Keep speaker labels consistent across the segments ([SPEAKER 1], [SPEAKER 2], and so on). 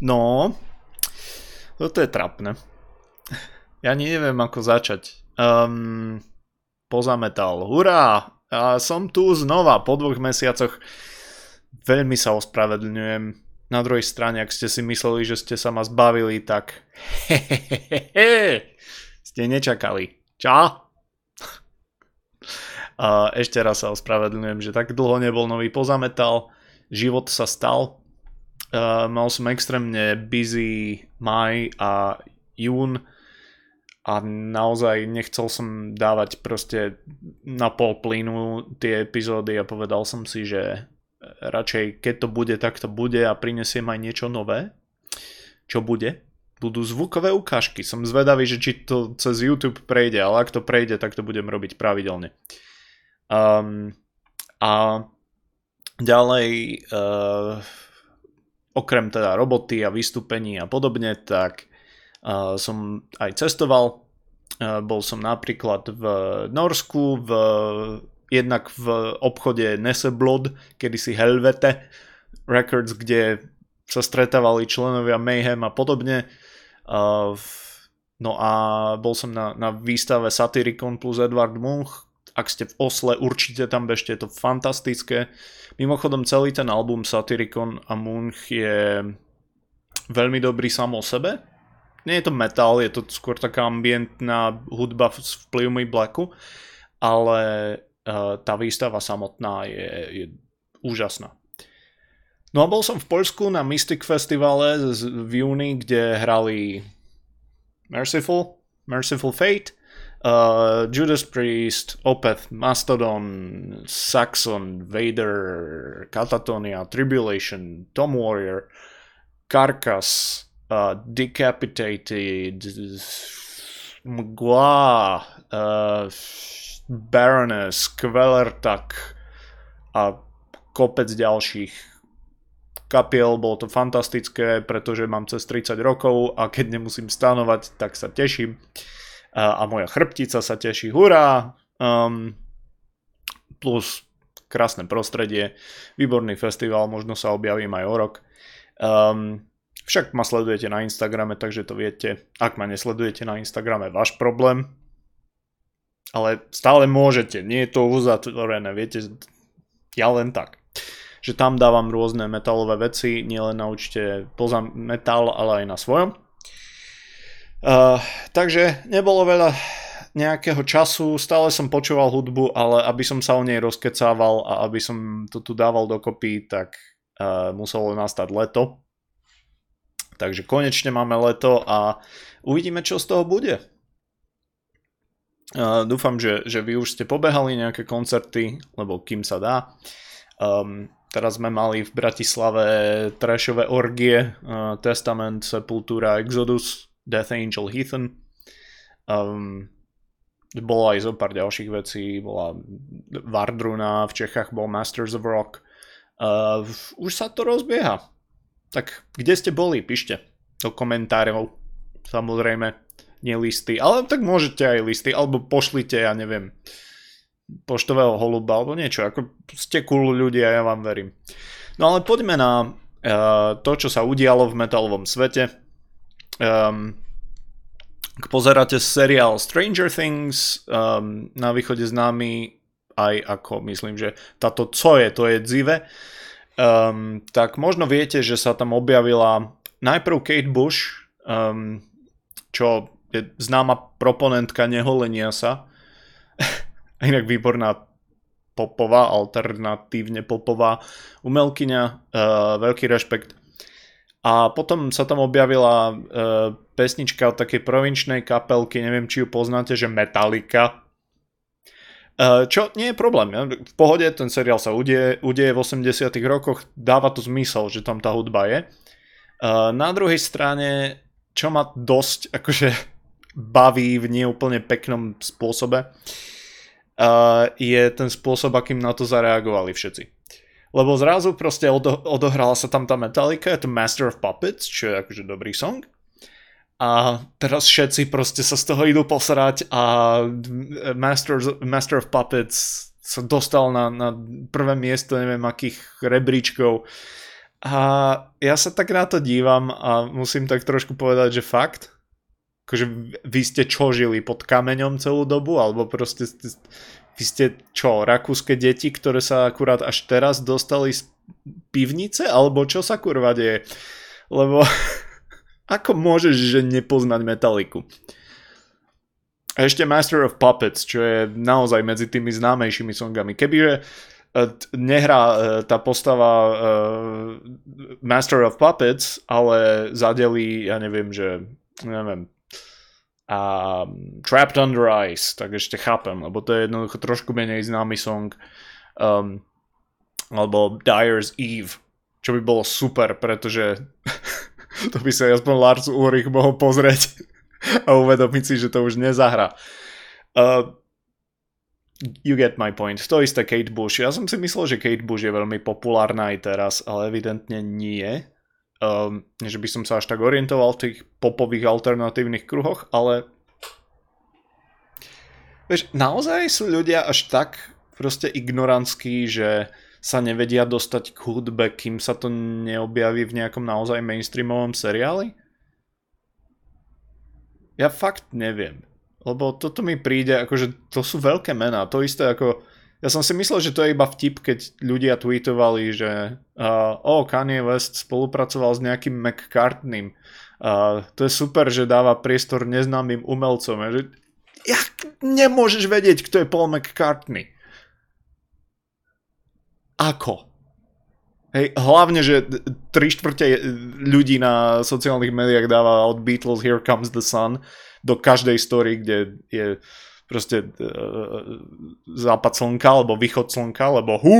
[SPEAKER 1] No, toto je trapné. Ja neviem, ako začať. Um, pozametal. Hurá! A som tu znova po dvoch mesiacoch. Veľmi sa ospravedlňujem. Na druhej strane, ak ste si mysleli, že ste sa ma zbavili, tak hehehehe, ste nečakali. Čau? A ešte raz sa ospravedlňujem, že tak dlho nebol nový pozametal. Život sa stal. Uh, mal som extrémne busy maj a jún a naozaj nechcel som dávať proste na pol plynu tie epizódy a povedal som si, že radšej keď to bude, tak to bude a prinesiem aj niečo nové. Čo bude? Budú zvukové ukážky. Som zvedavý, že či to cez YouTube prejde, ale ak to prejde, tak to budem robiť pravidelne. Um, a ďalej, uh, okrem teda roboty a vystúpení a podobne, tak Uh, som aj cestoval. Uh, bol som napríklad v Norsku, v, jednak v obchode Neseblod, kedysi Helvete Records, kde sa stretávali členovia Mayhem a podobne. Uh, no a bol som na, na výstave Satyricon plus Edward Munch. Ak ste v Osle, určite tam bežte, je to fantastické. Mimochodom celý ten album Satyricon a Munch je veľmi dobrý samo o sebe nie je to metal, je to skôr taká ambientná hudba s vplyvmi blacku, ale uh, tá výstava samotná je, je úžasná. No a bol som v Poľsku na Mystic Festivale v júni, kde hrali Merciful, Merciful Fate, uh, Judas Priest, Opeth, Mastodon, Saxon, Vader, Catatonia, Tribulation, Tom Warrior, Carcass, uh, Decapitated, Mgła, uh, Baroness, Kvelertak a kopec ďalších kapiel, bolo to fantastické, pretože mám cez 30 rokov a keď nemusím stanovať, tak sa teším. A, a moja chrbtica sa teší, hurá! Um, plus krásne prostredie, výborný festival, možno sa objavím aj o rok. Um, však ma sledujete na Instagrame, takže to viete. Ak ma nesledujete na Instagrame, váš problém. Ale stále môžete, nie je to uzatvorené, viete, ja len tak. Že tam dávam rôzne metalové veci, nielen na účte poza metal, ale aj na svojom. Uh, takže nebolo veľa nejakého času, stále som počúval hudbu, ale aby som sa o nej rozkecával a aby som to tu dával dokopy, tak uh, muselo nastať leto. Takže konečne máme leto a uvidíme, čo z toho bude. Uh, dúfam, že, že vy už ste pobehali nejaké koncerty, lebo kým sa dá. Um, teraz sme mali v Bratislave trashové orgie, uh, Testament, Sepultura, Exodus, Death Angel, Heathen. Um, bolo aj zo pár ďalších vecí, bola Vardruna, v Čechách bol Masters of Rock. Uh, už sa to rozbieha. Tak kde ste boli? Píšte do komentárov. Samozrejme, nie listy, ale tak môžete aj listy, alebo pošlite, ja neviem, poštového holuba, alebo niečo, ako ste cool ľudia, ja vám verím. No ale poďme na uh, to, čo sa udialo v metalovom svete. Um, ak pozeráte seriál Stranger Things, um, na východe známy aj ako, myslím, že táto co je, to je dzive, um, tak možno viete, že sa tam objavila najprv Kate Bush, um, čo je známa proponentka neholenia sa, inak výborná popová, alternatívne popová umelkyňa, uh, veľký rešpekt. A potom sa tam objavila uh, pesnička od takej provinčnej kapelky, neviem či ju poznáte, že Metallica. Uh, čo nie je problém, ja? v pohode ten seriál sa udie, udie v 80 rokoch, dáva to zmysel, že tam tá hudba je. Uh, na druhej strane, čo ma dosť akože baví v neúplne peknom spôsobe, uh, je ten spôsob, akým na to zareagovali všetci. Lebo zrazu proste odo- odohrala sa tam tá Metallica, je to Master of Puppets, čo je akože dobrý song. A teraz všetci proste sa z toho idú posrať a Master, Master of Puppets sa dostal na, na prvé miesto neviem akých rebríčkov A ja sa tak na to dívam a musím tak trošku povedať, že fakt, akože vy ste čo žili pod kameňom celú dobu, alebo proste ste, vy ste čo, rakúske deti, ktoré sa akurát až teraz dostali z pivnice, alebo čo sa kurva deje? Lebo ako môžeš, že nepoznať metaliku? A ešte Master of Puppets, čo je naozaj medzi tými známejšími songami. Kebyže E, nehrá e, tá postava uh, Master of Puppets, ale zadelí, ja neviem, že neviem, a Trapped Under Ice, tak ešte chápem, lebo to je jednoducho trošku menej známy song. Um, alebo Dyer's Eve, čo by bolo super, pretože to by sa aspoň Lars Ulrich mohol pozrieť a uvedomiť si, že to už nezahra. Uh, You get my point. To isté Kate Bush. Ja som si myslel, že Kate Bush je veľmi populárna aj teraz, ale evidentne nie. Um, že by som sa až tak orientoval v tých popových alternatívnych kruhoch, ale vieš, naozaj sú ľudia až tak proste ignorantskí, že sa nevedia dostať k hudbe, kým sa to neobjaví v nejakom naozaj mainstreamovom seriáli? Ja fakt neviem. Lebo toto mi príde, akože to sú veľké mená. To isté ako... Ja som si myslel, že to je iba vtip, keď ľudia tweetovali, že uh, oh, Kanye West spolupracoval s nejakým McCartneym. Uh, to je super, že dáva priestor neznámym umelcom. Že, jak nemôžeš vedieť, kto je Paul McCartney? Ako? Hej, hlavne, že tri štvrte ľudí na sociálnych médiách dáva od Beatles Here Comes the Sun do každej story, kde je proste uh, západ slnka, alebo východ slnka, lebo hú!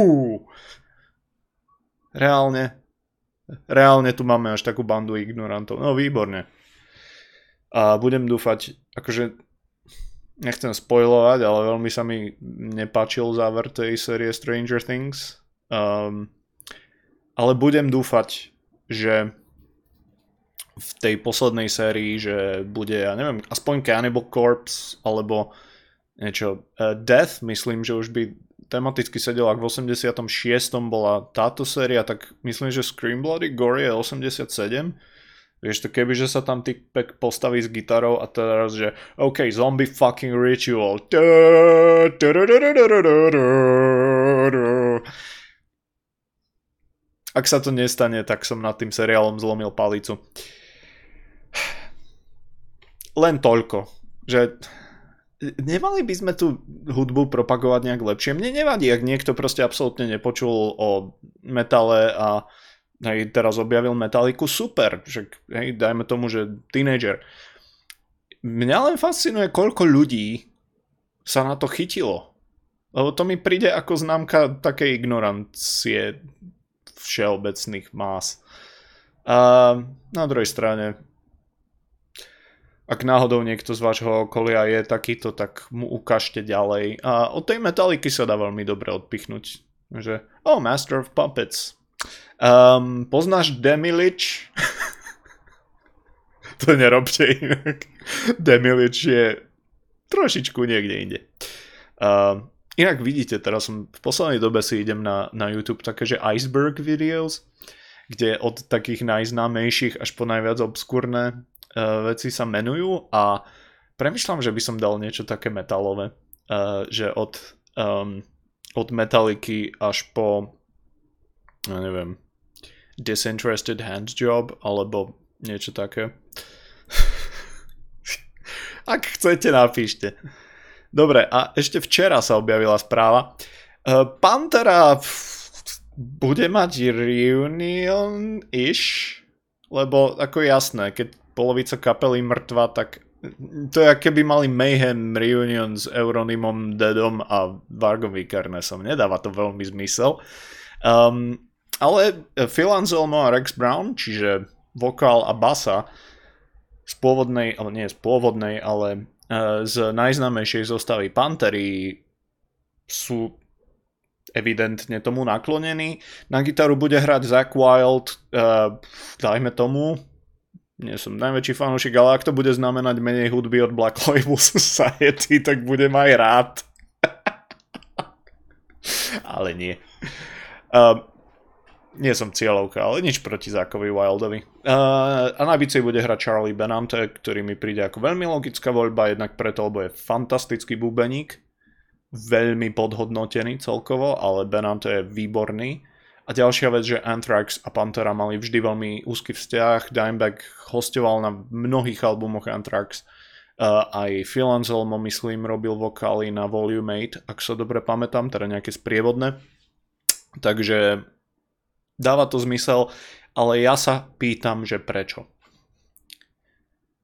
[SPEAKER 1] Reálne, reálne tu máme až takú bandu ignorantov. No výborne. A budem dúfať, akože nechcem spoilovať, ale veľmi sa mi nepáčil záver tej série Stranger Things. Um, ale budem dúfať, že v tej poslednej sérii, že bude, ja neviem, aspoň Cannibal Corpse, alebo niečo. Uh, Death, myslím, že už by tematicky sedel, ak v 86. bola táto séria, tak myslím, že Scream Bloody Gore je 87. Vieš to, keby, že sa tam typek postaví s gitarou a teraz, že OK, zombie fucking ritual. Ak sa to nestane, tak som nad tým seriálom zlomil palicu len toľko, že nemali by sme tú hudbu propagovať nejak lepšie. Mne nevadí, ak niekto proste absolútne nepočul o metale a hej, teraz objavil metaliku, super, že hej, dajme tomu, že teenager. Mňa len fascinuje, koľko ľudí sa na to chytilo. Lebo to mi príde ako známka takej ignorancie všeobecných más. A na druhej strane, ak náhodou niekto z vášho okolia je takýto, tak mu ukážte ďalej. A od tej metaliky sa dá veľmi dobre odpichnúť. Že, oh, Master of Puppets. Um, poznáš Demilich? to nerobte inak. Demilich je trošičku niekde inde. Um, inak vidíte, teraz som v poslednej dobe si idem na, na YouTube také, že iceberg videos, kde od takých najznámejších až po najviac obskúrne uh, veci sa menujú a premyšľam, že by som dal niečo také metalové, uh, že od, um, od metaliky až po ja neviem disinterested hand job alebo niečo také. Ak chcete, napíšte. Dobre, a ešte včera sa objavila správa. Uh, Pantera bude mať reunion-ish, lebo ako jasné, keď polovica kapely mŕtva, tak to je keby mali Mayhem reunion s Euronymom Deadom a Vargom Vikernesom. Nedáva to veľmi zmysel. Um, ale Phil Anselmo a Rex Brown, čiže vokál a basa z pôvodnej, ale nie z pôvodnej, ale uh, z najznámejšej zostavy Pantery sú evidentne tomu naklonení. Na gitaru bude hrať Zack Wild, uh, dajme tomu, nie som najväčší fanúšik, ale ak to bude znamenať menej hudby od Black Label Society, tak budem aj rád. ale nie. Uh, nie som cieľovka, ale nič proti Zákovi Wildovi. Uh, a na bici bude hrať Charlie Benamte, ktorý mi príde ako veľmi logická voľba, jednak preto, lebo je fantastický bubeník, veľmi podhodnotený celkovo, ale Benamte je výborný. A ďalšia vec, že Anthrax a Pantera mali vždy veľmi úzky vzťah, Dimebag hostoval na mnohých albumoch Anthrax, uh, aj Phil Anselmo, myslím, robil vokály na Volume 8, ak sa dobre pamätám, teda nejaké sprievodné. Takže dáva to zmysel, ale ja sa pýtam, že prečo.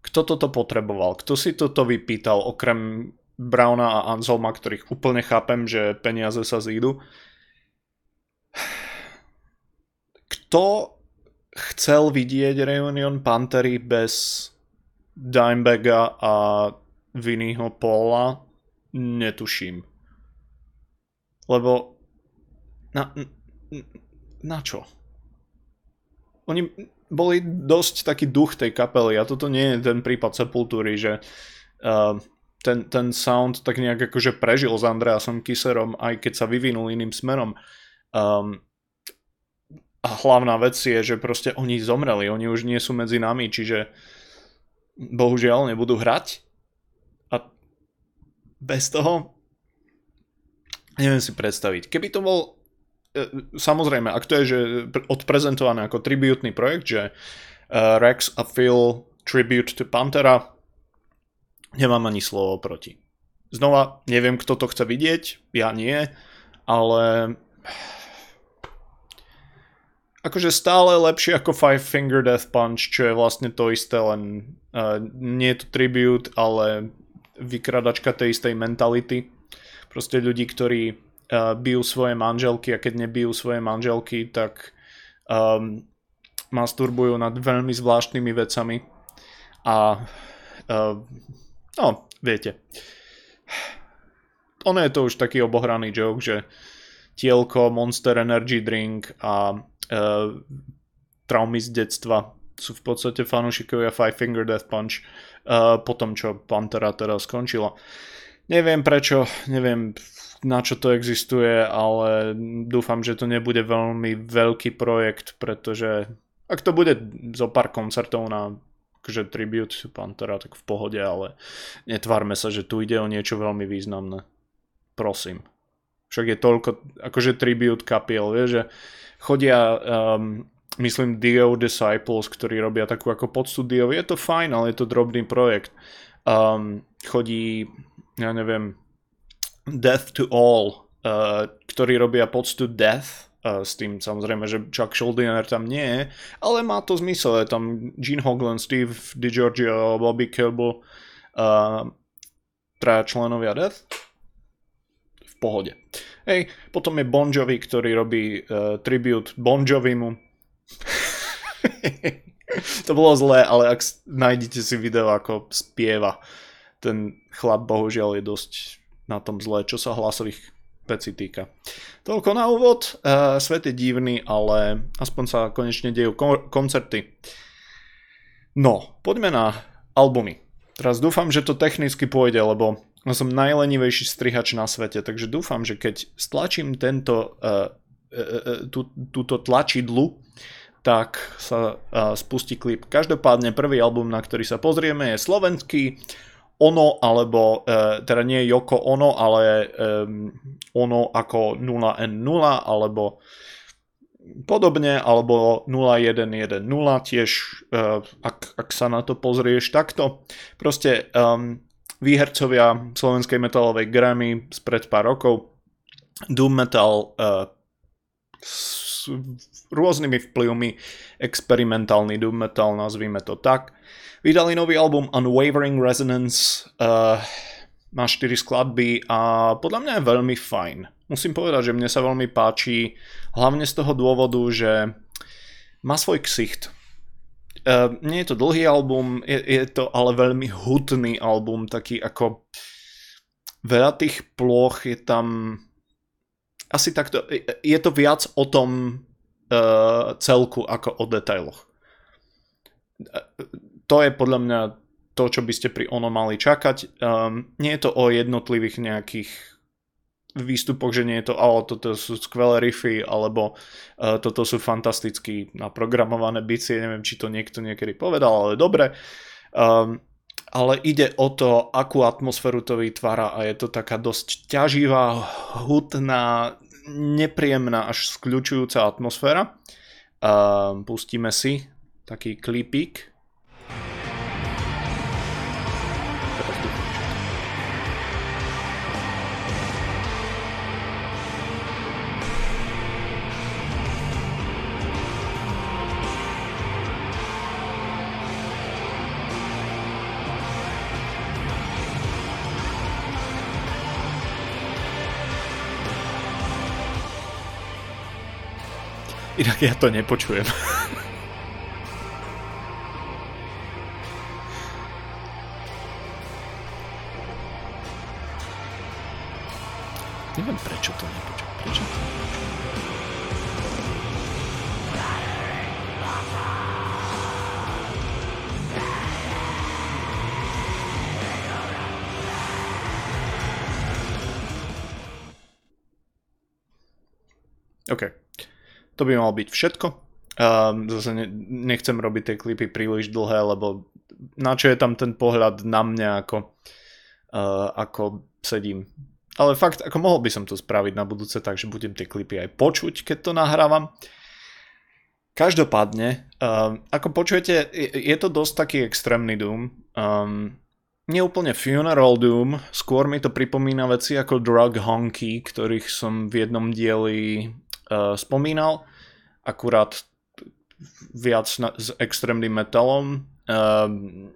[SPEAKER 1] Kto toto potreboval? Kto si toto vypýtal, okrem Browna a Anselma, ktorých úplne chápem, že peniaze sa zídu? Kto chcel vidieť Reunion Pantery bez Dimebaga a Vinnyho Paula? Netuším. Lebo na, na čo? Oni boli dosť taký duch tej kapely a toto nie je ten prípad Sepultúry, že uh, ten, ten sound tak nejak akože prežil s Andreasom Kiserom, aj keď sa vyvinul iným smerom. Um, a hlavná vec je, že proste oni zomreli, oni už nie sú medzi nami, čiže bohužiaľ nebudú hrať. A bez toho neviem si predstaviť. Keby to bol E, samozrejme, ak to je že odprezentované ako tributný projekt, že uh, Rex a Phil tribute to Pantera, nemám ani slovo proti. Znova, neviem, kto to chce vidieť, ja nie, ale akože stále lepšie ako Five Finger Death Punch, čo je vlastne to isté, len uh, nie je to tribute, ale vykradačka tej istej mentality. Proste ľudí, ktorí bijú svoje manželky a keď nebijú svoje manželky, tak um, masturbujú nad veľmi zvláštnymi vecami a uh, no, viete. Ono je to už taký obohraný joke, že tielko, Monster Energy Drink a uh, traumy z detstva sú v podstate fanúšikovia Five Finger Death Punch uh, po tom, čo Pantera teraz skončila. Neviem prečo, neviem na čo to existuje, ale dúfam, že to nebude veľmi veľký projekt, pretože ak to bude zo pár koncertov na akože tribute Pantera, tak v pohode, ale netvárme sa, že tu ide o niečo veľmi významné. Prosím. Však je toľko, akože tribute kapiel, vieš, že chodia, um, myslím, Dio Disciples, ktorí robia takú ako poctu Dio, je to fajn, ale je to drobný projekt. Um, chodí, ja neviem, Death to All, uh, ktorí robia poctu Death, uh, s tým samozrejme, že Chuck Schuldiner tam nie je, ale má to zmysel, je tam Gene Hoglan, Steve DiGiorgio, Bobby Kilble, uh, traja členovia Death, pohode. Hej, potom je Bon Jovi, ktorý robí uh, tribute Bon Jovimu. to bolo zlé, ale ak nájdete si video, ako spieva, ten chlap bohužiaľ je dosť na tom zle, čo sa hlasových vecí týka. Toľko na úvod. Uh, svet je divný, ale aspoň sa konečne dejú ko- koncerty. No, poďme na albumy. Teraz dúfam, že to technicky pôjde, lebo som najlenivejší strihač na svete, takže dúfam, že keď stlačím tento, uh, uh, tú, túto tlačidlu, tak sa uh, spustí klip. Každopádne prvý album, na ktorý sa pozrieme, je slovenský ono alebo, e, teda nie Joko Ono, ale um, Ono ako 0N0 alebo podobne, alebo 0110 tiež, uh, ak, ak sa na to pozrieš takto. Proste um, výhercovia slovenskej metalovej Grammy spred pár rokov, Doom Metal uh, s rôznymi vplyvmi, experimentálny Doom Metal, nazvime to tak. Vydali nový album Unwavering Resonance, uh, má 4 skladby a podľa mňa je veľmi fajn. Musím povedať, že mne sa veľmi páči, hlavne z toho dôvodu, že má svoj ksicht. Uh, nie je to dlhý album, je, je to ale veľmi hutný album, taký ako veľa tých ploch je tam asi takto, je to viac o tom uh, celku ako o detailoch to je podľa mňa to, čo by ste pri ono mali čakať. Um, nie je to o jednotlivých nejakých výstupoch, že nie je to, ale toto sú skvelé riffy, alebo uh, toto sú fantasticky naprogramované bicie, neviem, či to niekto niekedy povedal, ale dobre. Um, ale ide o to, akú atmosféru to vytvára a je to taká dosť ťaživá, hutná, nepríjemná, až skľúčujúca atmosféra. Um, pustíme si taký klipík. Inak ja to nepočujem. Neviem, prečo to nepočujem. Prečo to? Okay. To by malo byť všetko. Um, zase ne, nechcem robiť tie klipy príliš dlhé, lebo na čo je tam ten pohľad na mňa, ako, uh, ako sedím. Ale fakt, ako mohol by som to spraviť na budúce, takže budem tie klipy aj počuť, keď to nahrávam. Každopádne, um, ako počujete, je, je to dosť taký extrémny Doom. Um, nie úplne Funeral Doom, skôr mi to pripomína veci ako Drug Honky, ktorých som v jednom dieli spomínal, akurát viac na, s extrémnym metalom, uh,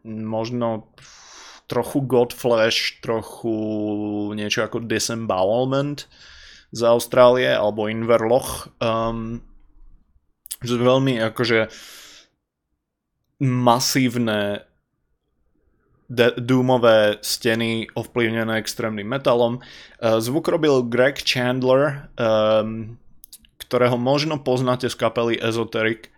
[SPEAKER 1] možno trochu Godflesh, trochu niečo ako Disembowelment z Austrálie, alebo Inverloch. Um, že veľmi akože masívne de- doomové steny ovplyvnené extrémnym metalom. Uh, zvuk robil Greg Chandler, um, ktorého možno poznáte z kapely Esoteric.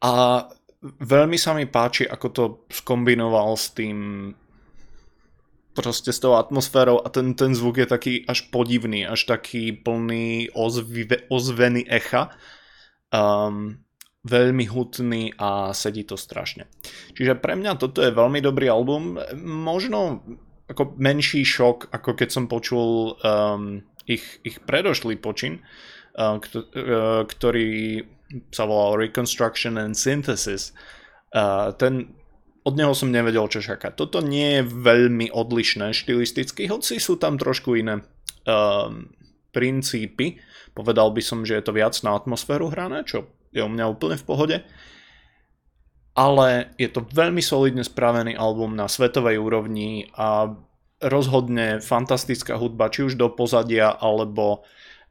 [SPEAKER 1] A veľmi sa mi páči, ako to skombinoval s tým proste s tou atmosférou a ten, ten zvuk je taký až podivný, až taký plný ozve, ozvený echa. Um, veľmi hutný a sedí to strašne. Čiže pre mňa toto je veľmi dobrý album. Možno ako menší šok, ako keď som počul um, ich, ich predošlý počin, ktorý sa volal Reconstruction and Synthesis. Eh, ten, od neho som nevedel, čo čakať. Toto nie je veľmi odlišné štilisticky, hoci sú tam trošku iné um, princípy. Povedal by som, že je to viac na atmosféru hrané, čo je u mňa úplne v pohode. Ale je to veľmi solidne spravený album na svetovej úrovni a rozhodne fantastická hudba, či už do pozadia, alebo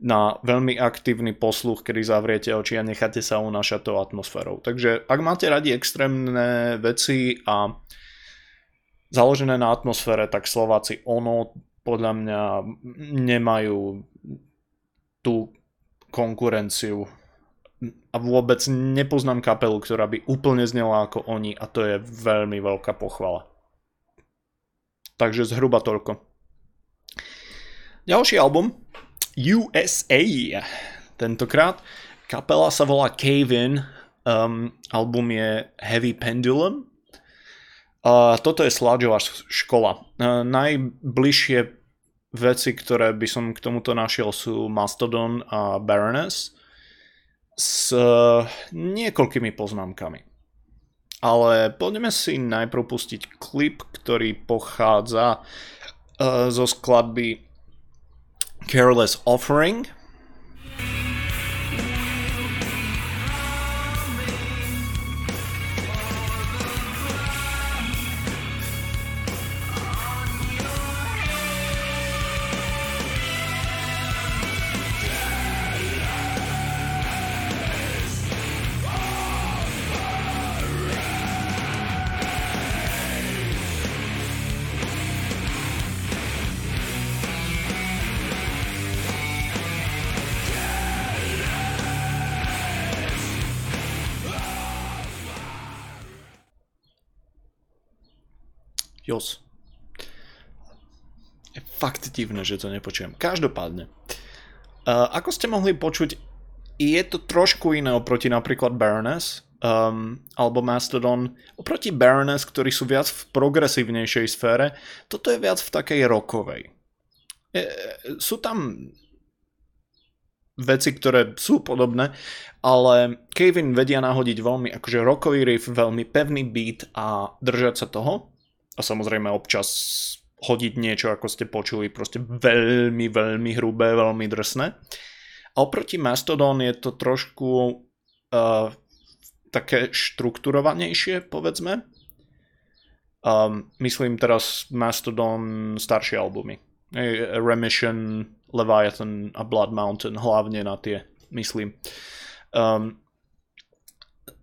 [SPEAKER 1] na veľmi aktívny posluch, kedy zavriete oči a necháte sa unášať tou atmosférou. Takže ak máte radi extrémne veci a založené na atmosfére, tak Slováci ono podľa mňa nemajú tú konkurenciu a vôbec nepoznám kapelu, ktorá by úplne znela ako oni a to je veľmi veľká pochvala. Takže zhruba toľko. Ďalší album USA. Tentokrát kapela sa volá Cave In, um, album je Heavy Pendulum. Uh, toto je Sludgeová škola. Uh, najbližšie veci, ktoré by som k tomuto našiel sú Mastodon a Baroness s uh, niekoľkými poznámkami. Ale poďme si najprv pustiť klip, ktorý pochádza uh, zo skladby careless offering Jos. Je fakt divné, že to nepočujem. Každopádne, uh, ako ste mohli počuť, je to trošku iné oproti napríklad Baroness, um, alebo Mastodon. Oproti Baroness, ktorí sú viac v progresívnejšej sfére, toto je viac v takej rokovej. Je, sú tam veci, ktoré sú podobné, ale Kevin vedia nahodiť veľmi akože rockový riff, veľmi pevný beat a držať sa toho. A samozrejme občas hodiť niečo, ako ste počuli, proste veľmi, veľmi hrubé, veľmi drsné. A oproti Mastodon je to trošku uh, také štrukturovanejšie, povedzme. Um, myslím teraz Mastodon staršie albumy. Remission, Leviathan a Blood Mountain, hlavne na tie, myslím. Um,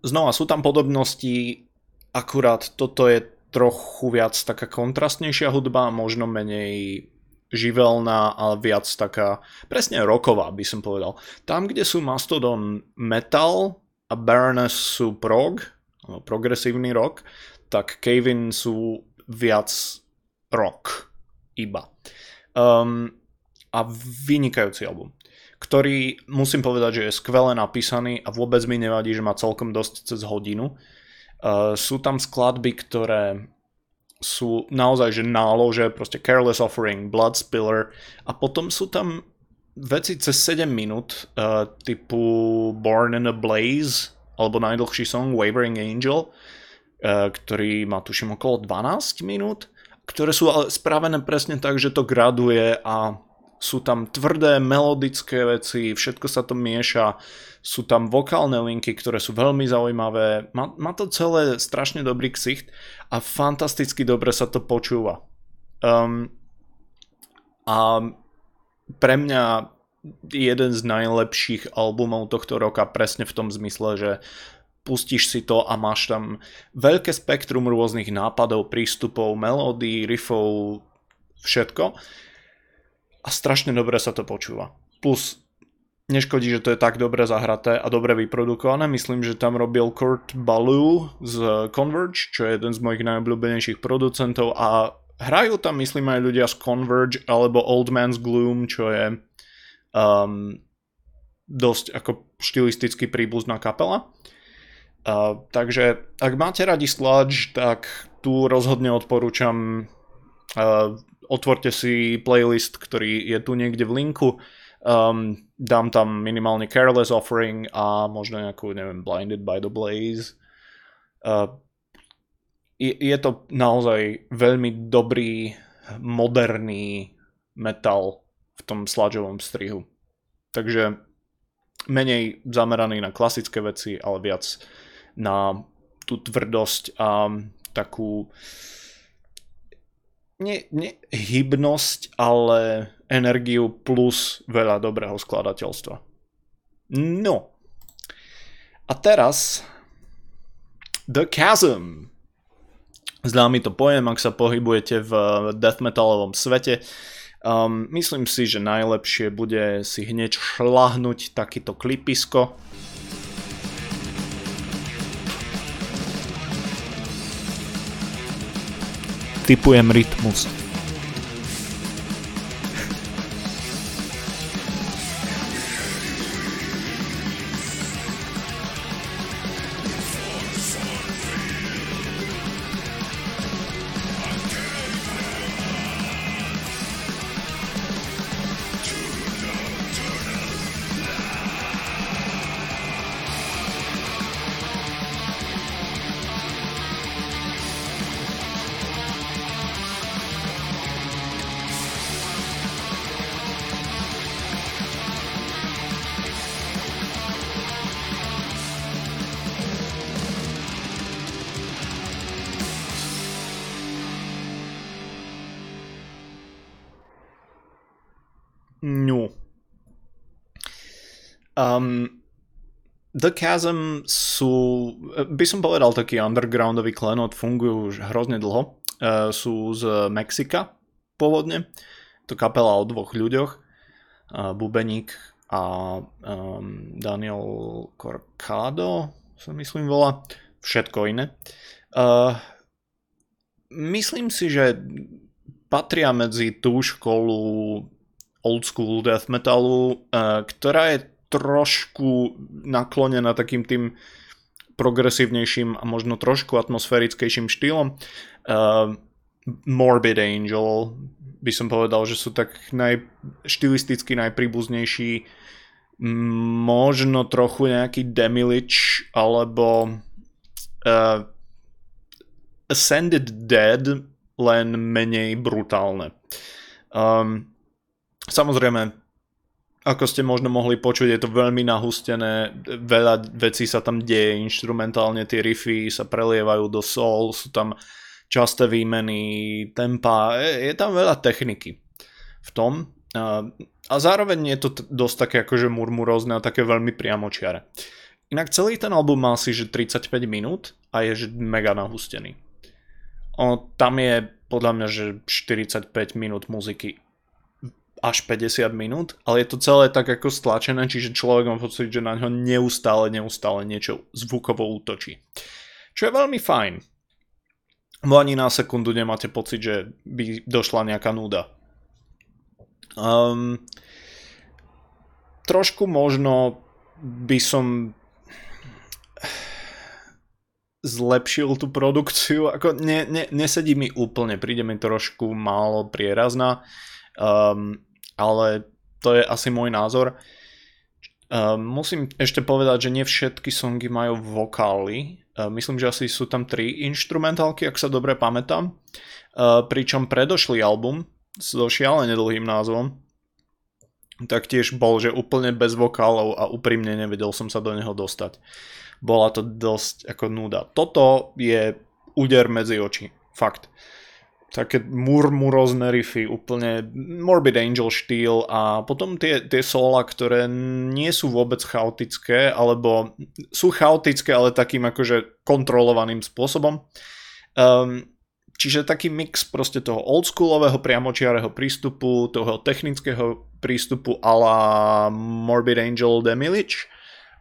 [SPEAKER 1] znova sú tam podobnosti, akurát toto je trochu viac taká kontrastnejšia hudba, možno menej živelná, ale viac taká presne roková by som povedal. Tam, kde sú Mastodon metal a Baroness sú prog, progresívny rock, tak Kevin sú viac rock iba. Um, a vynikajúci album, ktorý musím povedať, že je skvele napísaný a vôbec mi nevadí, že má celkom dosť cez hodinu. Uh, sú tam skladby, ktoré sú naozaj že nálože, proste Careless Offering, Blood Spiller. A potom sú tam veci cez 7 minút uh, typu Born in a Blaze alebo najdlhší song Wavering Angel, uh, ktorý má tuším okolo 12 minút, ktoré sú ale spravené presne tak, že to graduje a sú tam tvrdé melodické veci, všetko sa to mieša, sú tam vokálne linky, ktoré sú veľmi zaujímavé, má, má to celé strašne dobrý ksicht a fantasticky dobre sa to počúva. Um, a pre mňa jeden z najlepších albumov tohto roka presne v tom zmysle, že pustíš si to a máš tam veľké spektrum rôznych nápadov, prístupov, melódií, riffov, všetko a strašne dobre sa to počúva. Plus neškodí, že to je tak dobre zahraté a dobre vyprodukované. Myslím, že tam robil Kurt Ballou z Converge, čo je jeden z mojich najobľúbenejších producentov a hrajú tam, myslím, aj ľudia z Converge alebo Old Man's Gloom, čo je um, dosť ako štilisticky príbuzná kapela. Uh, takže ak máte radi sludge, tak tu rozhodne odporúčam uh, otvorte si playlist, ktorý je tu niekde v linku. Um, dám tam minimálne Careless Offering a možno nejakú, neviem, Blinded by the Blaze. Uh, je, je to naozaj veľmi dobrý, moderný metal v tom sludgeovom strihu. Takže menej zameraný na klasické veci, ale viac na tú tvrdosť a takú nie, nie hybnosť, ale energiu plus veľa dobrého skladateľstva. No. A teraz The Chasm. Známy to pojem, ak sa pohybujete v death metalovom svete. Um, myslím si, že najlepšie bude si hneď šlahnúť takýto klipisko
[SPEAKER 2] typujem rytmus.
[SPEAKER 1] The Chasm sú, by som povedal, taký undergroundový klenot, fungujú už hrozne dlho. Uh, sú z Mexika pôvodne. To kapela o dvoch ľuďoch. Uh, Bubeník a um, Daniel Corcado sa myslím volá. Všetko iné. Myslím si, že patria medzi tú školu old school death metalu, ktorá je trošku naklonená takým tým progresívnejším a možno trošku atmosférickejším štýlom. Uh, Morbid Angel by som povedal, že sú tak naj, štilisticky najpríbuznejší možno trochu nejaký Demilich alebo uh, Ascended Dead len menej brutálne. Um, samozrejme, ako ste možno mohli počuť, je to veľmi nahustené, veľa vecí sa tam deje, instrumentálne tie riffy sa prelievajú do soul, sú tam časté výmeny, tempa, je, tam veľa techniky v tom. A, zároveň je to dosť také akože murmurozné a také veľmi priamočiare. Inak celý ten album má si že 35 minút a je že mega nahustený. O, tam je podľa mňa, že 45 minút muziky až 50 minút, ale je to celé tak ako stlačené, čiže človek má pocit, že na ňo neustále, neustále niečo zvukovo útočí. Čo je veľmi fajn. Bo ani na sekundu nemáte pocit, že by došla nejaká núda. Um, trošku možno by som zlepšil tú produkciu, ako ne, ne, nesedí mi úplne, príde mi trošku málo prierazná. Um, ale to je asi môj názor. Uh, musím ešte povedať, že nie všetky songy majú vokály. Uh, myslím, že asi sú tam tri instrumentálky, ak sa dobre pamätám. Uh, pričom predošlý album so šialene dlhým názvom tak tiež bol, že úplne bez vokálov a úprimne nevedel som sa do neho dostať. Bola to dosť ako nuda. Toto je úder medzi oči. Fakt. Uh, také murmurozné riffy, úplne Morbid Angel štýl a potom tie, tie sola, ktoré nie sú vôbec chaotické, alebo sú chaotické, ale takým akože kontrolovaným spôsobom. Um, čiže taký mix proste toho oldschoolového priamočiareho prístupu, toho technického prístupu a la Morbid Angel Demilich.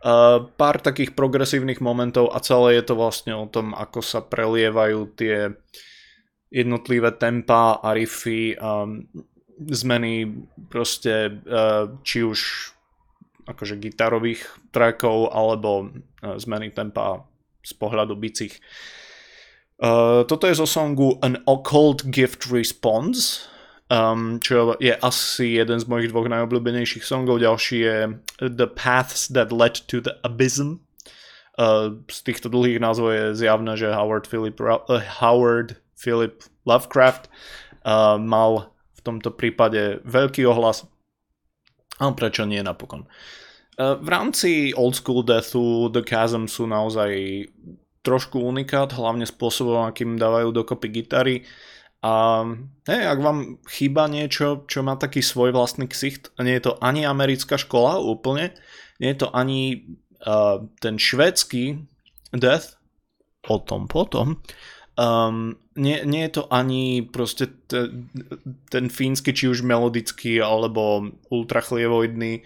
[SPEAKER 1] Uh, pár takých progresívnych momentov a celé je to vlastne o tom, ako sa prelievajú tie uh, jednotlivé tempa a riffy, um, zmeny proste uh, či už akože gitarových trackov alebo uh, zmeny tempa z pohľadu bicích. Uh, toto je zo songu An Occult Gift Response, um, čo je asi jeden z mojich dvoch najobľúbenejších songov. Ďalší je The Paths That Led to the Abysm. Uh, z týchto dlhých názvov je zjavné, že Howard Philip uh, Howard Philip Lovecraft uh, mal v tomto prípade veľký ohlas. A prečo nie napokon? Uh, v rámci Old School Deathu The Chasm sú naozaj trošku unikát, hlavne spôsobom, akým dávajú dokopy gitary. A hej, ak vám chýba niečo, čo má taký svoj vlastný ksicht, nie je to ani americká škola úplne, nie je to ani uh, ten švédsky death, o tom potom, Um, nie, nie je to ani proste te, ten fínsky, či už melodický, alebo ultrachlievoidný.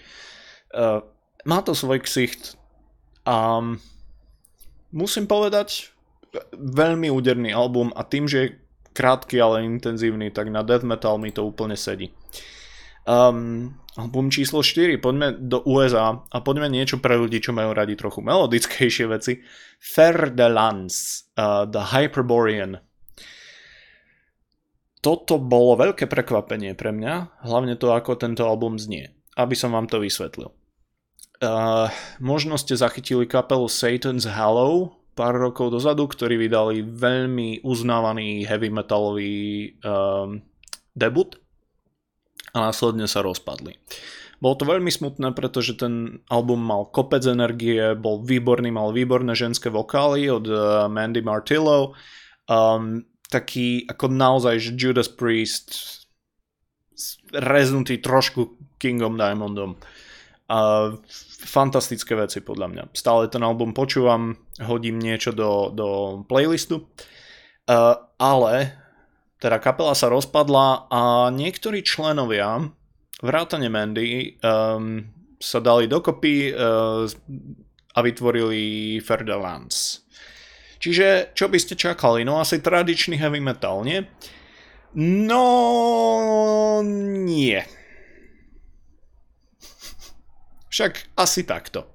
[SPEAKER 1] Uh, má to svoj ksicht. A um, musím povedať, veľmi úderný album a tým, že je krátky, ale intenzívny, tak na death metal mi to úplne sedí. Um, album číslo 4, poďme do USA a poďme niečo pre ľudí, čo majú radi trochu melodickejšie veci. Fer de Lance, uh, The Hyperborean. Toto bolo veľké prekvapenie pre mňa, hlavne to, ako tento album znie, aby som vám to vysvetlil. Uh, možno ste zachytili kapelu Satan's Hallow pár rokov dozadu, ktorí vydali veľmi uznávaný heavy metalový um, debut a následne sa rozpadli. Bolo to veľmi smutné, pretože ten album mal kopec energie, bol výborný, mal výborné ženské vokály od uh, Mandy Martillo. Um, taký ako naozaj, Judas Priest reznutý trošku Kingom Diamondom. Uh, fantastické veci podľa mňa. Stále ten album počúvam, hodím niečo do, do playlistu. Uh, ale teda kapela sa rozpadla a niektorí členovia vrátane Mandy um, sa dali dokopy uh, a vytvorili Ferdelance. Čiže čo by ste čakali? No asi tradičný heavy metal, nie? No, nie. Však asi takto.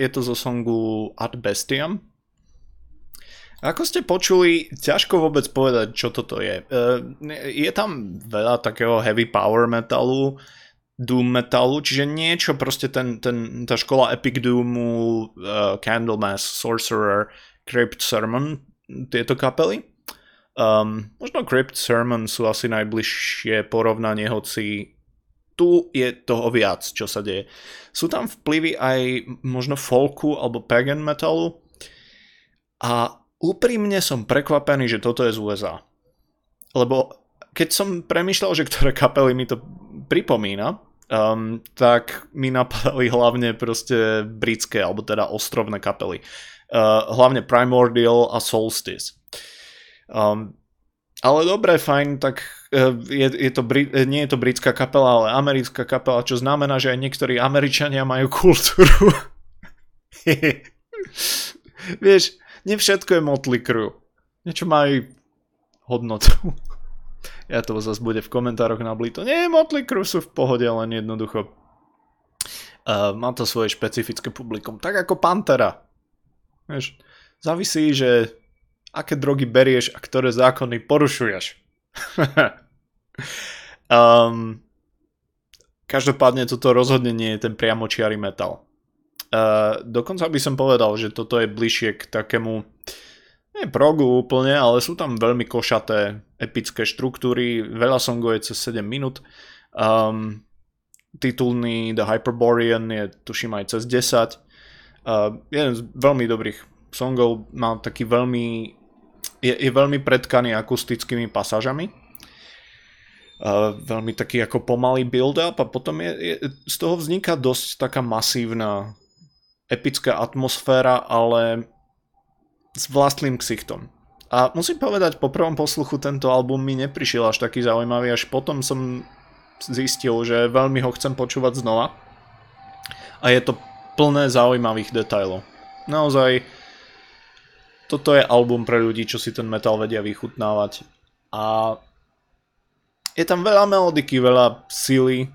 [SPEAKER 1] Je to zo songu Ad Bestiam. Ako ste počuli, ťažko vôbec povedať, čo toto je. Uh, je tam veľa takého heavy power metalu, doom metalu, čiže niečo proste ten, ten, tá škola Epic Doomu, uh, Candlemass, Sorcerer, Crypt Sermon, tieto kapely. Um, možno Crypt Sermon sú asi najbližšie porovnanie, hoci tu je toho viac, čo sa deje. Sú tam vplyvy aj možno folku alebo pagan metalu a úprimne som prekvapený, že toto je z USA. Lebo keď som premýšľal, že ktoré kapely mi to pripomína, um, tak mi napadali hlavne proste britské, alebo teda ostrovné kapely. Uh, hlavne Primordial a Solstice. Um, ale dobre, fajn, tak e, je, je to, e, nie je to britská kapela, ale americká kapela, čo znamená, že aj niektorí Američania majú kultúru. Vieš, nie všetko je Motley Crue. Niečo má aj hodnotu. ja to zase bude v komentároch na Blito. Nie, Motley Crue sú v pohode, len jednoducho uh, má to svoje špecifické publikum. Tak ako Pantera. Vieš, závisí, že aké drogy berieš a ktoré zákony porušuješ. um, každopádne toto rozhodne nie je ten priamočiary metal. Uh, dokonca by som povedal, že toto je bližšie k takému nie progu úplne, ale sú tam veľmi košaté epické štruktúry, veľa songov je cez 7 minút. Um, titulný The Hyperborean je tuším aj cez 10. Uh, jeden z veľmi dobrých songov, má taký veľmi je, je veľmi predkaný akustickými pasážami. Uh, veľmi taký ako pomalý build-up a potom je, je, z toho vzniká dosť taká masívna epická atmosféra, ale s vlastným ksichtom. A musím povedať, po prvom posluchu tento album mi neprišiel až taký zaujímavý, až potom som zistil, že veľmi ho chcem počúvať znova. A je to plné zaujímavých detailov. Naozaj toto je album pre ľudí, čo si ten metal vedia vychutnávať. A je tam veľa melodiky, veľa sily,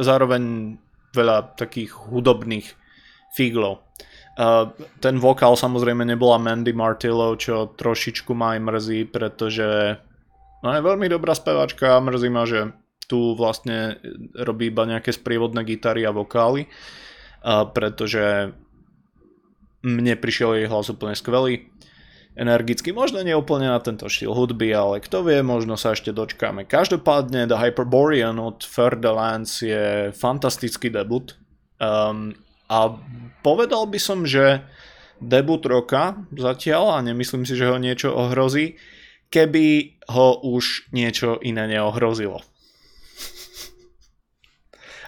[SPEAKER 1] zároveň veľa takých hudobných figlov. Uh, ten vokál samozrejme nebola Mandy Martillo, čo trošičku ma aj mrzí, pretože no je veľmi dobrá spevačka a mrzí ma, že tu vlastne robí iba nejaké sprievodné gitary a vokály, uh, pretože mne prišiel jej hlas úplne skvelý, energický, možno nie úplne na tento štýl hudby, ale kto vie, možno sa ešte dočkáme. Každopádne The Hyperborean od Lance je fantastický debut um, a povedal by som, že debut roka zatiaľ a nemyslím si, že ho niečo ohrozí, keby ho už niečo iné neohrozilo.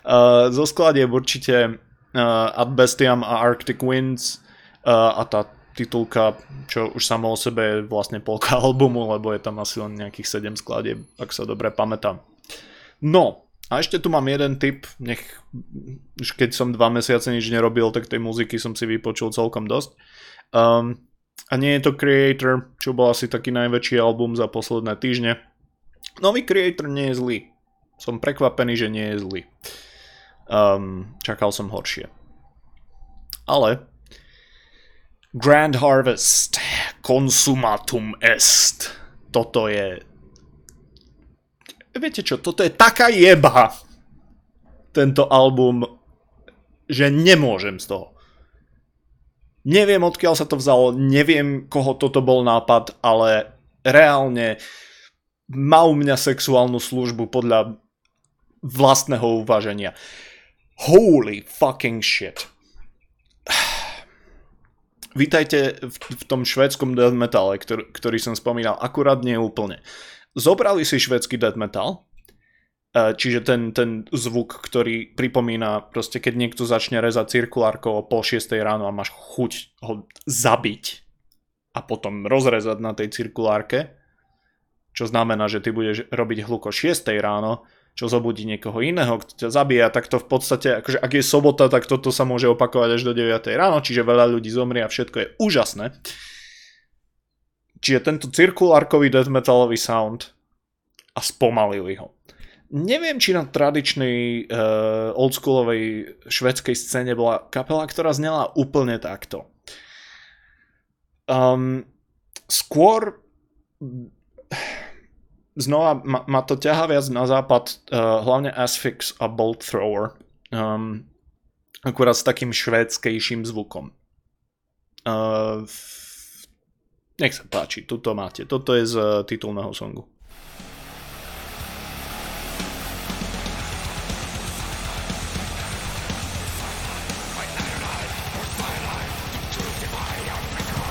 [SPEAKER 1] Uh, zo skladieb určite uh, Ad Bestiam a Arctic Winds a tá titulka, čo už samo o sebe je vlastne polka albumu, lebo je tam asi len nejakých 7 skladieb, ak sa dobre pamätám. No, a ešte tu mám jeden tip, nech, už keď som dva mesiace nič nerobil, tak tej muziky som si vypočul celkom dosť. Um, a nie je to Creator, čo bol asi taký najväčší album za posledné týždne. Nový Creator nie je zlý. Som prekvapený, že nie je zlý. Um, čakal som horšie. Ale Grand Harvest, Consumatum Est. Toto je... Viete čo, toto je taká jeba. tento album, že nemôžem z toho. Neviem, odkiaľ sa to vzalo, neviem, koho toto bol nápad, ale reálne má u mňa sexuálnu službu podľa vlastného uvaženia. Holy fucking shit. Vítajte v, v tom švédskom death metale, ktorý, ktorý som spomínal, akurát nie úplne. Zobrali si švédsky death metal, E, čiže ten, ten zvuk, ktorý pripomína proste, keď niekto začne rezať cirkulárkou o pol šiestej ráno a máš chuť ho zabiť a potom rozrezať na tej cirkulárke, čo znamená, že ty budeš robiť hluko 6 ráno, čo zobudí niekoho iného, kto ťa zabíja, tak to v podstate, akože ak je sobota, tak toto sa môže opakovať až do 9 ráno, čiže veľa ľudí zomrie a všetko je úžasné. Čiže tento cirkulárkový death metalový sound a spomalili ho neviem, či na tradičnej uh, oldschoolovej švedskej scéne bola kapela, ktorá znela úplne takto. Um, skôr znova ma, ma to ťaha viac na západ, uh, hlavne Asphyx a Bolt Thrower. Um, akurát s takým švédskejším zvukom. Uh, nech sa páči, tuto máte. Toto je z uh, titulného songu.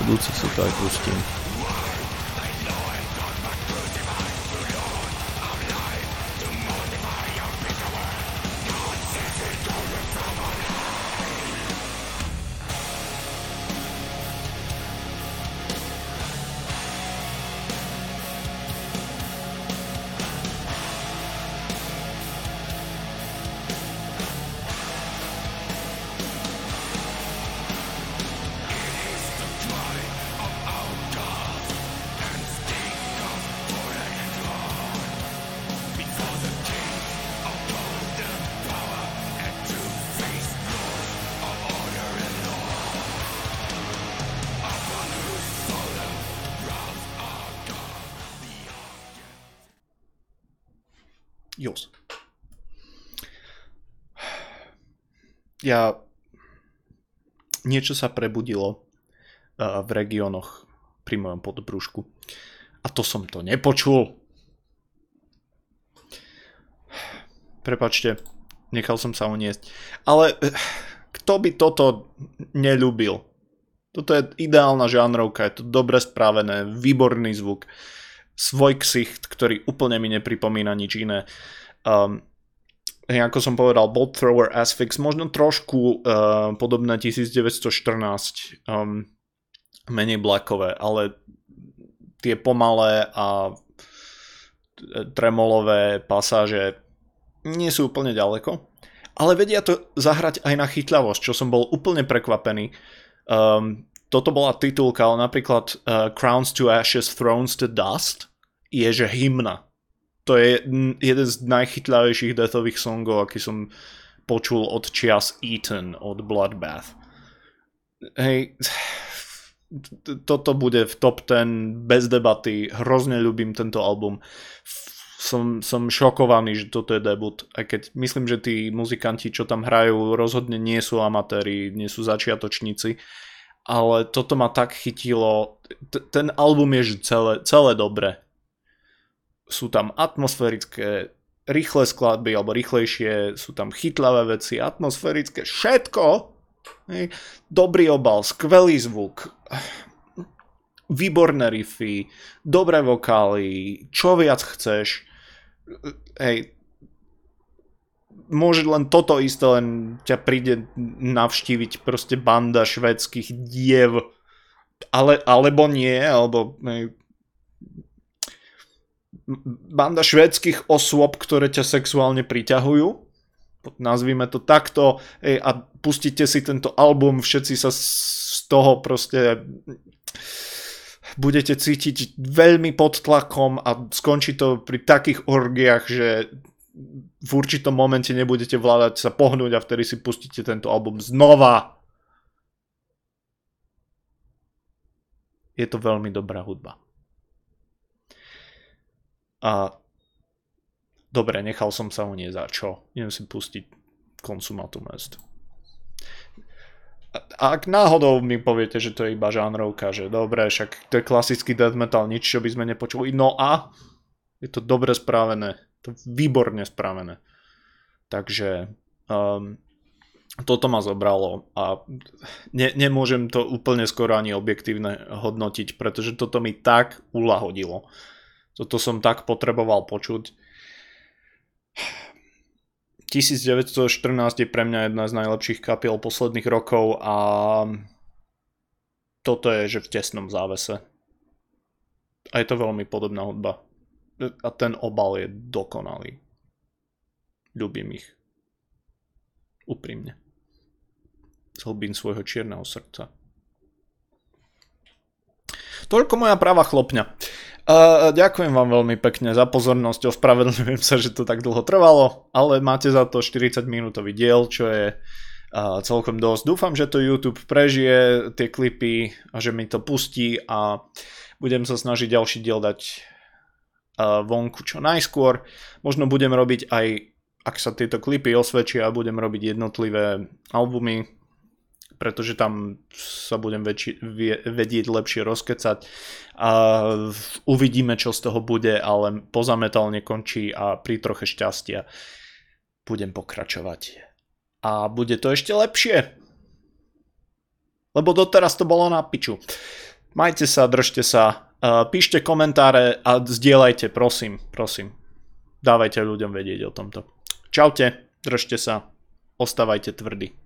[SPEAKER 1] budúci si to aj pustím. Ja... Niečo sa prebudilo uh, v regiónoch pri mojom podbrúšku. A to som to nepočul. Prepačte, nechal som sa uniesť. Ale eh, kto by toto nelúbil? Toto je ideálna žánrovka, je to dobre spravené, výborný zvuk svoj ksicht, ktorý úplne mi nepripomína nič iné. Um, ako som povedal, Bolt Thrower Asphyx, možno trošku uh, podobné 1914, um, menej blackové, ale tie pomalé a tremolové pasáže nie sú úplne ďaleko, ale vedia to zahrať aj na chytľavosť, čo som bol úplne prekvapený. Um, toto bola titulka, ale napríklad uh, Crowns to Ashes, Thrones to Dust je že hymna. To je jeden z najchytľavejších deathových songov, aký som počul od čias Eaton, od Bloodbath. Hej, toto bude v top 10 bez debaty, hrozne ľúbim tento album. Som, som šokovaný, že toto je debut, aj keď myslím, že tí muzikanti, čo tam hrajú, rozhodne nie sú amatéri, nie sú začiatočníci ale toto ma tak chytilo. T- ten album je celé, celé dobre. Sú tam atmosférické rýchle skladby, alebo rýchlejšie, sú tam chytlavé veci, atmosférické, všetko. Hej. Dobrý obal, skvelý zvuk, výborné riffy, dobré vokály, čo viac chceš. Hej, môže len toto isté, len ťa príde navštíviť proste banda švedských diev, ale, alebo nie, alebo ne, banda švedských osôb, ktoré ťa sexuálne priťahujú, nazvime to takto, ej, a pustíte si tento album, všetci sa z toho proste budete cítiť veľmi pod tlakom a skončí to pri takých orgiach, že v určitom momente nebudete vládať sa pohnúť a vtedy si pustíte tento album znova. Je to veľmi dobrá hudba. A dobre, nechal som sa u nie za čo. Idem si pustiť Consumatum est. A ak náhodou mi poviete, že to je iba žánrovka, že dobre, však to je klasický death metal, nič, čo by sme nepočuli. No a je to dobre spravené, to výborne spravené. Takže um, toto ma zobralo a ne, nemôžem to úplne skoro ani objektívne hodnotiť, pretože toto mi tak ulahodilo. Toto som tak potreboval počuť. 1914 je pre mňa jedna z najlepších kapiel posledných rokov a toto je, že v tesnom závese. A je to veľmi podobná hudba. A ten obal je dokonalý. Ľubím ich. Úprimne. Z hlbín svojho čierneho srdca. Toľko moja práva chlopňa. Ďakujem vám veľmi pekne za pozornosť, ospravedlňujem sa, že to tak dlho trvalo, ale máte za to 40 minútový diel, čo je uh, celkom dosť. Dúfam, že to YouTube prežije tie klipy a že mi to pustí a budem sa snažiť ďalší diel dať uh, vonku čo najskôr. Možno budem robiť aj, ak sa tieto klipy osvedčia, budem robiť jednotlivé albumy, pretože tam sa budem väčši, vedieť lepšie rozkecať a uvidíme, čo z toho bude, ale poza metal nekončí a pri troche šťastia budem pokračovať. A bude to ešte lepšie. Lebo doteraz to bolo na piču. Majte sa, držte sa, píšte komentáre a zdieľajte, prosím, prosím. Dávajte ľuďom vedieť o tomto. Čaute, držte sa, ostávajte tvrdí.